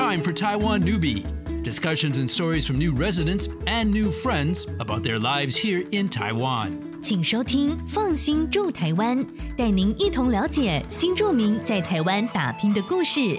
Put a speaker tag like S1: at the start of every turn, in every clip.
S1: time for Taiwan newbie. Discussions and stories from new residents and new friends about their lives here in Taiwan.
S2: 请收听《放心住台湾》，带您一同了解新住民在台湾打拼的故事。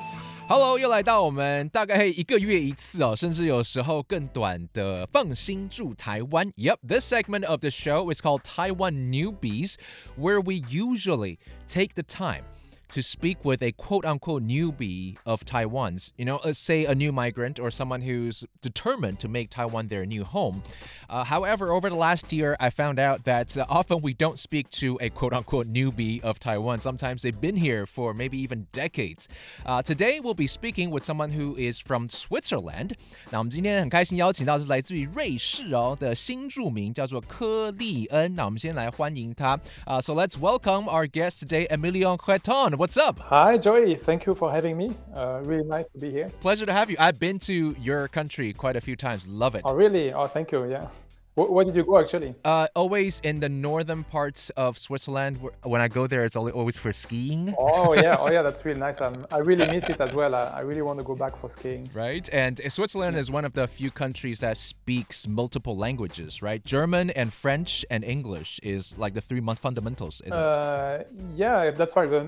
S3: Hello，又来到我们大概一个月一次哦，甚至有时候更短的放心住台湾。Yep, this segment of the show is called Taiwan Newbies, where we usually take the time to speak with a quote unquote newbie of Taiwan's, you know, let's say a new migrant or someone who's determined to make Taiwan their new home. Uh, however, over the last year, I found out that uh, often we don't speak to a quote unquote newbie of Taiwan. Sometimes they've been here for maybe even decades. Uh, today, we'll be speaking with someone who is from Switzerland. 那我们今天很开心邀请到是来自于瑞士哦的新住民，叫做科利恩。那我们先来欢迎他。Uh, so let's welcome our guest today, Emilion Creton. What's up?
S4: Hi, Joey. Thank you for having me. Uh, really nice to be here.
S3: Pleasure to have you. I've been to your country quite a few times. Love it.
S4: Oh, really? Oh, thank you. Yeah. Wh- where did you go actually?
S3: Uh, always in the northern parts of Switzerland. wh- When I go there, it's always for skiing,
S4: Oh, yeah. Oh, yeah. That's really nice. Um, I really miss it as well. I, I really want to go back for skiing.
S3: right? And Switzerland is one of the few countries that speaks multiple languages, right? German and French and English is like the three month fundamentals, isn't it?
S4: Uh, yeah, that's right. The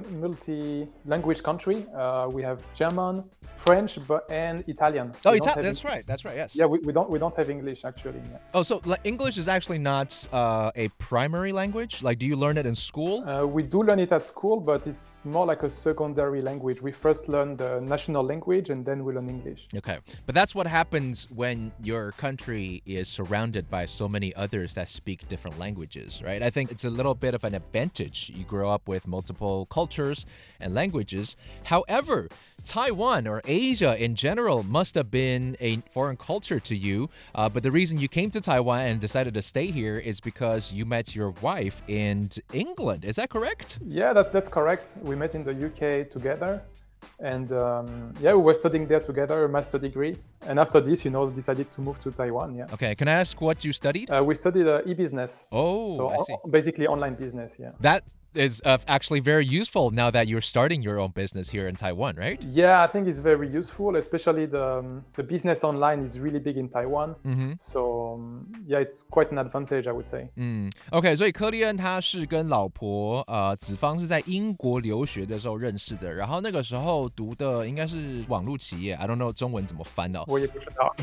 S4: multi-language country. Uh, we have German, French, but and Italian.
S3: Oh, Ita- that's right. That's right. Yes.
S4: Yeah, we, we don't we don't have English actually. Yeah.
S3: Oh, so like, English is actually not uh, a primary language. Like, do you learn it in school?
S4: Uh, we do learn it at school, but it's more like a secondary language. We first learn the national language and then we learn English.
S3: Okay. But that's what happens when your country is surrounded by so many others that speak different languages, right? I think it's a little bit of an advantage. You grow up with multiple cultures and languages. However, Taiwan or Asia in general must have been a foreign culture to you. Uh, but the reason you came to Taiwan and decided to stay here is because you met your wife in England. Is that correct?
S4: Yeah, that, that's correct. We met in the UK together. And um, yeah, we were studying there together, a master degree. And after this, you know, decided to move to Taiwan. Yeah.
S3: Okay. Can I ask what you studied?
S4: Uh, we studied uh, e-business.
S3: Oh,
S4: so
S3: I see.
S4: Basically, online business. Yeah.
S3: That is uh, actually very useful now that you're starting your own business here in Taiwan, right?
S4: Yeah, I think it's very useful, especially the, um, the business online is really big in Taiwan. Mm-hmm. So um, yeah, it's quite an advantage, I would say. Mm.
S3: Okay, so 嗯，OK，所以柯立恩他是跟老婆呃子芳是在英国留学的时候认识的，然后那个时候读的应该是网络企业，I don't know 中文怎么翻哦。
S4: 我也不知道。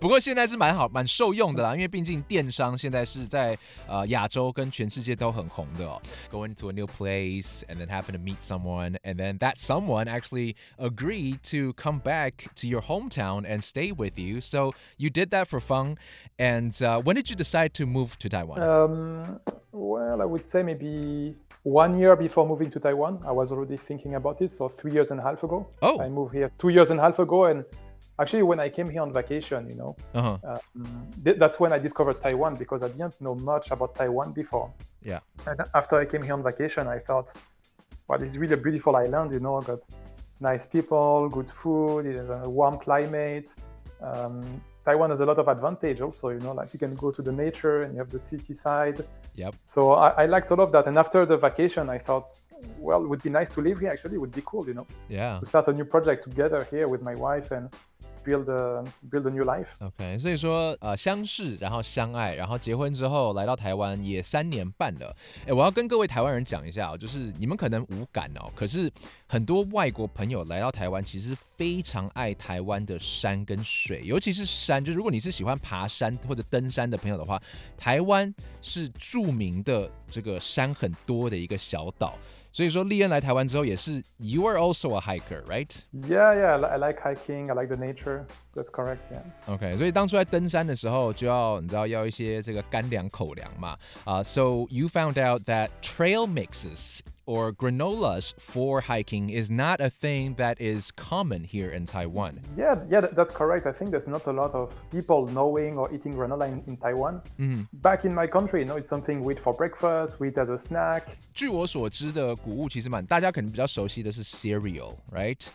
S3: 不过现在是蛮好蛮受用的啦，因为毕竟电商现在是在呃亚洲跟全世界都很红的哦。Going to a new place and then happen to meet someone and then that someone actually agreed to come back to your hometown and stay with you. So you did that for fun. And uh, when did you decide to move to Taiwan?
S4: Um, well, I would say maybe one year before moving to Taiwan, I was already thinking about it. So three years and a half ago,
S3: Oh.
S4: I moved here two years and a half ago. And actually, when I came here on vacation, you know,
S3: uh-huh.
S4: um, th- that's when I discovered Taiwan because I didn't know much about Taiwan before.
S3: Yeah.
S4: And after I came here on vacation, I thought, well, this is really a beautiful island. You know, got nice people, good food, it has a warm climate. Um, Taiwan has a lot of advantage also. You know, like you can go to the nature and you have the city side.
S3: Yep.
S4: So I, I liked all of that. And after the vacation, I thought, well, it would be nice to live here. Actually, it would be cool. You know,
S3: Yeah.
S4: to start a new project together here with my wife and build a build a new life.
S3: OK，所以说呃相识，然后相爱，然后结婚之后来到台湾也三年半了。哎，我要跟各位台湾人讲一下哦，就是你们可能无感哦，可是很多外国朋友来到台湾，其实非常爱台湾的山跟水，尤其是山。就如果你是喜欢爬山或者登山的朋友的话，台湾是著名的这个山很多的一个小岛。所以说，利恩来台湾之后也是，You are also a hiker, right?
S4: Yeah, yeah, I, li- I like hiking. I like the nature. That's correct. Yeah.
S3: OK，所以当初在登山的时候，就要你知道要一些这个干粮口粮嘛啊、s o you found out that trail mixes or granolas for hiking is not a thing that is common here in Taiwan.
S4: Yeah, yeah, that- that's correct. I think there's not a lot of people knowing or eating granola in, in Taiwan. Back in my country, you know, it's something we eat for breakfast, we eat as a snack.
S3: 据我所知的谷物其实蛮，大家可能比较熟悉的是 cereal，right？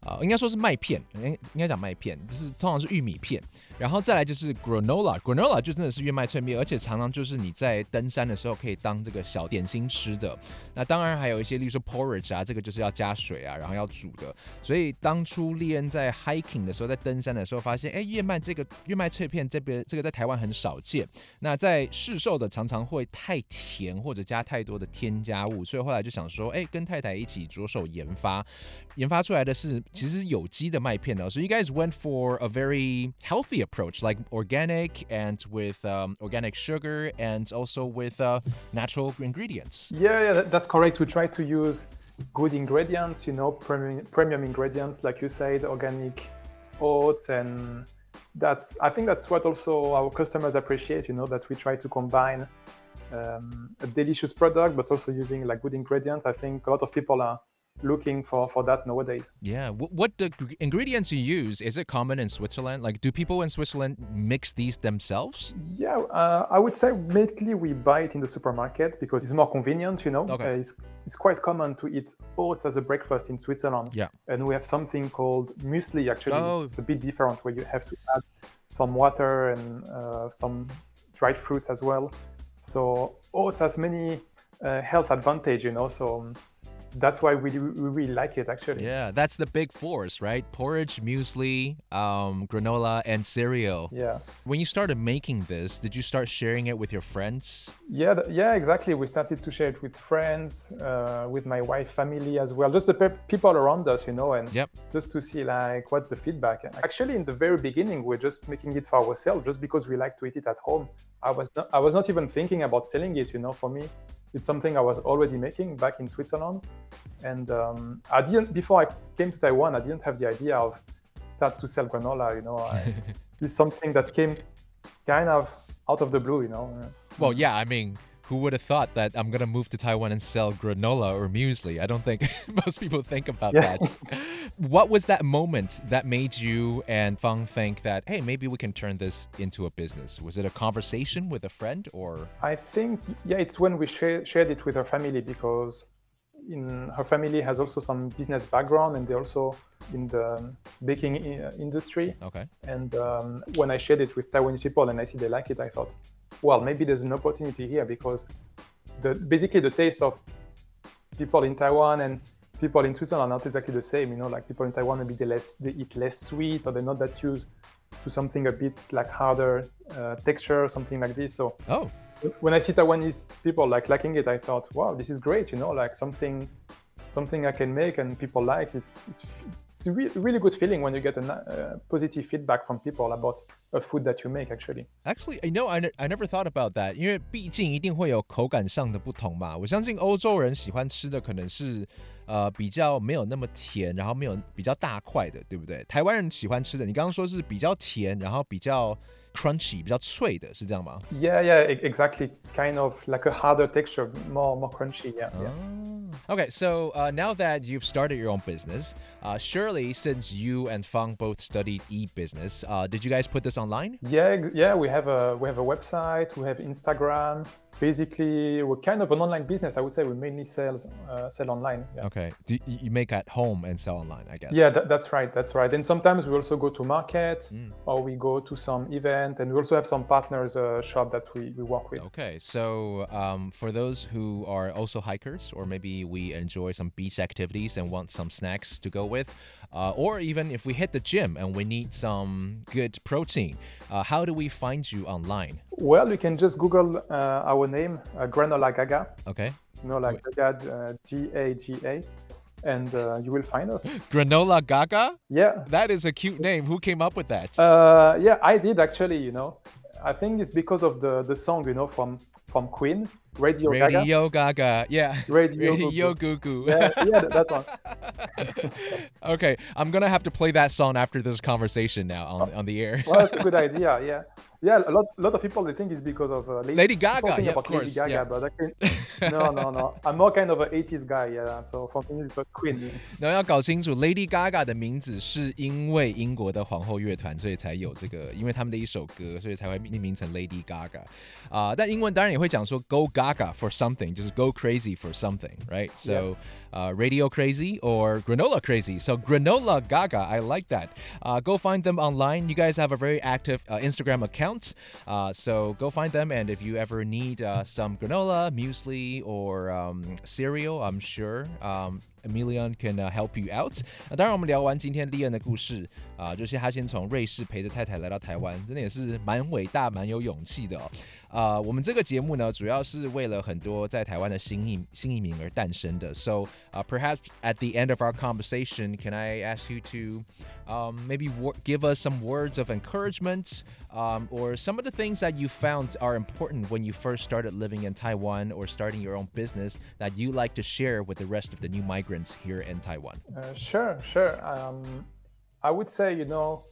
S3: 呃，应该说是麦片，应应该讲麦片，就是通常是玉米片。 然后再来就是 granola，granola 就真的是燕麦脆面，而且常常就是你在登山的时候可以当这个小点心吃的。那当然还有一些，例如说 porridge 啊，这个就是要加水啊，然后要煮的。所以当初利恩在 hiking 的时候，在登山的时候发现，哎，燕麦这个燕麦脆片这边这个在台湾很少见。那在市售的常常会太甜或者加太多的添加物，所以后来就想说，哎，跟太太一起着手研发，研发出来的是其实是有机的麦片哦。所以 you guys went for a very healthy approach, like organic and with um, organic sugar and also with uh, natural ingredients.
S4: Yeah, yeah, that's correct. We try to use good ingredients, you know, premium, premium ingredients, like you said, organic oats and that's i think that's what also our customers appreciate you know that we try to combine um, a delicious product but also using like good ingredients i think a lot of people are looking for for that nowadays.
S3: Yeah, what, what the ingredients you use is it common in Switzerland? Like, do people in Switzerland mix these themselves?
S4: Yeah, uh, I would say mainly we buy it in the supermarket because it's more convenient. You know,
S3: okay.
S4: uh, it's it's quite common to eat oats as a breakfast in Switzerland.
S3: Yeah,
S4: and we have something called muesli. Actually,
S3: oh.
S4: it's a bit different where you have to add some water and uh, some dried fruits as well. So oats has many uh, health advantage. You know, so. That's why we, we really like it actually.
S3: Yeah, that's the big force, right? Porridge, muesli, um, granola, and cereal.
S4: Yeah.
S3: When you started making this, did you start sharing it with your friends?
S4: Yeah, yeah, exactly. We started to share it with friends, uh, with my wife, family as well, just the pe- people around us, you know, and
S3: yep.
S4: just to see like what's the feedback. Actually, in the very beginning, we're just making it for ourselves, just because we like to eat it at home. I was not, I was not even thinking about selling it, you know. For me, it's something I was already making back in Switzerland, and um, I didn't before I came to Taiwan. I didn't have the idea of start to sell granola. You know, I, it's something that came kind of out of the blue. You know.
S3: Well, yeah. I mean, who would have thought that I'm gonna move to Taiwan and sell granola or muesli? I don't think most people think about
S4: yeah.
S3: that. what was that moment that made you and Fang think that hey, maybe we can turn this into a business? Was it a conversation with a friend or?
S4: I think yeah, it's when we share, shared it with her family because in her family has also some business background and they're also in the baking industry.
S3: Okay.
S4: And um, when I shared it with Taiwanese people and I see they like it, I thought, well, maybe there's an opportunity here because the basically the taste of people in Taiwan and people in Switzerland are not exactly the same. You know, like people in Taiwan maybe they less they eat less sweet or they're not that used to something a bit like harder uh, texture, something like this. So
S3: oh,
S4: when I see Taiwanese people like liking it, I thought, wow, this is great. You know, like something something I can make and people like. It's it's, it's a re- really good feeling when you get a uh, positive feedback from people about a food that you make. Actually,
S3: actually, you know, I, ne- I never thought about that. 因为毕竟一定会有口感上的不同嘛。我相信欧洲人喜欢吃的可能是呃比较没有那么甜，然后没有比较大块的，对不对？台湾人喜欢吃的，你刚刚说是比较甜，然后比较 crunchy，比较脆的，是这样吗？
S4: Yeah, yeah, exactly. Kind of like a harder texture, more more crunchy. Yeah. yeah.
S3: Okay, so uh, now that you've started your own business, uh, surely since you and Fang both studied e-business, uh, did you guys put this online?
S4: Yeah, yeah. We have a we have a website. We have Instagram. Basically, we're kind of an online business. I would say we mainly sell uh, sell online. Yeah.
S3: Okay. Do you make at home and sell online? I guess.
S4: Yeah, that, that's right. That's right. And sometimes we also go to market mm. or we go to some event, and we also have some partners uh, shop that we, we work with.
S3: Okay. So um, for those who are also hikers, or maybe we enjoy some beach activities and want some snacks to go with, uh, or even if we hit the gym and we need some good protein, uh, how do we find you online?
S4: Well, you can just Google uh, our name, uh, Granola Gaga.
S3: Okay.
S4: You know, like Gaga, G A G A. And uh, you will find us.
S3: Granola Gaga?
S4: Yeah.
S3: That is a cute name. Who came up with that?
S4: Uh, yeah, I did actually, you know. I think it's because of the, the song, you know, from from Queen, Radio,
S3: Radio
S4: Gaga.
S3: Gaga. Yeah.
S4: Radio,
S3: Radio Goo Goo.
S4: Yeah, yeah, that one.
S3: okay, I'm gonna have to play that song after this conversation now on, on the air.
S4: well, that's a good idea. Yeah, yeah. A lot, a lot of people they think it's because of uh, Lady,
S3: Lady Gaga. Yeah,
S4: about
S3: of course.
S4: Lady Gaga,
S3: yeah.
S4: but I can, no, no, no. I'm more kind of an 80s guy. Yeah, so for me it's Queen.
S3: 那要搞清楚，Lady Gaga 的名字是因为英国的皇后乐团，所以才有这个，因为他们的一首歌，所以才会命名成 Lady Gaga 啊、呃。但英文当然也会 会讲说 go gaga for something，就是 go crazy for something，right? So uh, radio crazy or granola crazy. So granola gaga, I like that. Uh, go find them online. You guys have a very active uh, Instagram account, uh, so go find them. And if you ever need uh, some granola, muesli, or um, cereal, I'm sure um, Emilian can uh, help you out。那当然，我们聊完今天立恩的故事啊，就是他先从瑞士陪着太太来到台湾，真的也是蛮伟大、蛮有勇气的哦。啊、呃，我们这个节目呢，主要是为了很多在台湾的新移新移民而诞生的。So, uh, perhaps at the end of our conversation, can I ask you to um, maybe give us some words of encouragement um, or some of the things that you found are important when you first started living in Taiwan or starting your own business that you like to share with the rest of the new migrants? Here in Taiwan?
S4: Uh, sure, sure. Um, I would say, you know,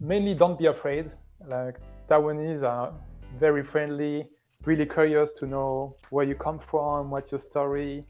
S4: mainly don't be afraid. Like Taiwanese are very friendly, really curious to know where you come from, what's your story,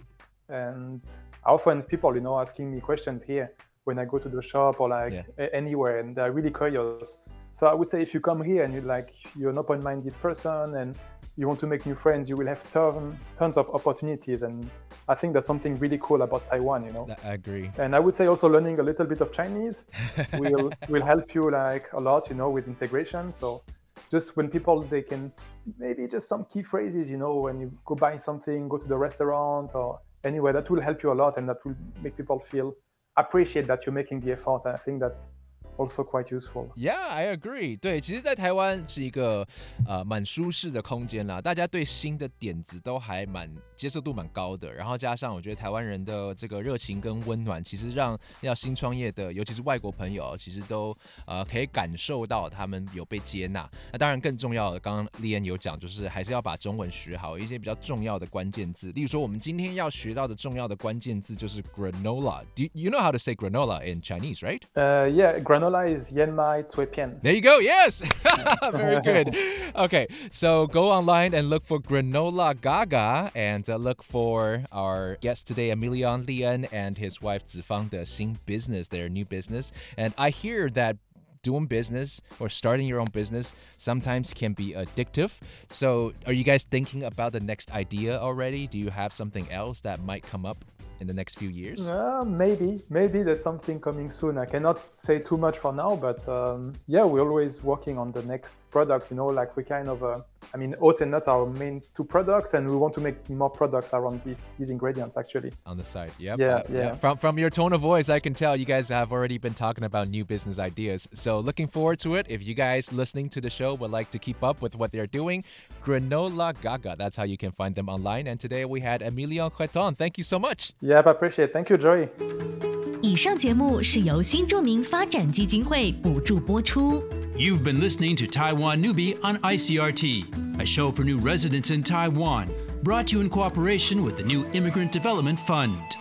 S4: and I often have people, you know, asking me questions here when I go to the shop or like
S3: Yeah.
S4: anywhere, and they're really curious. So I would say if you come here and you like you're an open-minded person and you want to make new friends, you will have ton, tons of opportunities, and I think that's something really cool about Taiwan, you know.
S3: I agree.
S4: And I would say also learning a little bit of Chinese will will help you like a lot, you know, with integration. So just when people they can maybe just some key phrases, you know, when you go buy something, go to the restaurant or anywhere, that will help you a lot and that will make people feel appreciate that you're making the effort. And I think that's also quite useful.
S3: Yeah, I agree. 对，其实，在台湾是一个呃蛮舒适的空间啦，大家对新的点子都还蛮接受度蛮高的。然后加上我觉得台湾人的这个热情跟温暖，其实让要新创业的，尤其是外国朋友，其实都呃可以感受到他们有被接纳。那当然更重要的，刚刚丽恩有讲，就是还是要把中文学好，一些比较重要的关键字，例如说我们今天要学到的重要的关键字就是 granola。Do you know how to say granola in Chinese, right?
S4: Uh, yeah, granola is Yanmai Cui Pian.
S3: There you go. Yes. Very good. Okay. So go online and look for Granola Gaga and uh, look for our guest today, Emilion Lian, and his wife Zifang, the Xing business, their new business. And I hear that doing business or starting your own business sometimes can be addictive. So are you guys thinking about the next idea already? Do you have something else that might come up in the next few years?
S4: Uh, maybe, maybe there's something coming soon. I cannot say too much for now, but um, yeah, we're always working on the next product. You know, like we kind of, uh, I mean, oats and nuts are our main two products, and we want to make more products around these these ingredients actually.
S3: On the side, yep.
S4: yeah,
S3: uh,
S4: yeah. yeah.
S3: From from your tone of voice, I can tell you guys have already been talking about new business ideas. So looking forward to it. If you guys listening to the show would like to keep up with what they're doing, Granola Gaga. That's how you can find them online. And today we had Emilio Creton. Thank you so much.
S4: Yeah, I appreciate. it. Thank you, Joey.
S2: 以上节目是由新住民发展基金会补助播出。
S1: You've been listening to Taiwan Newbie on ICRT a show for new residents in Taiwan, brought to you in cooperation with the New Immigrant Development Fund.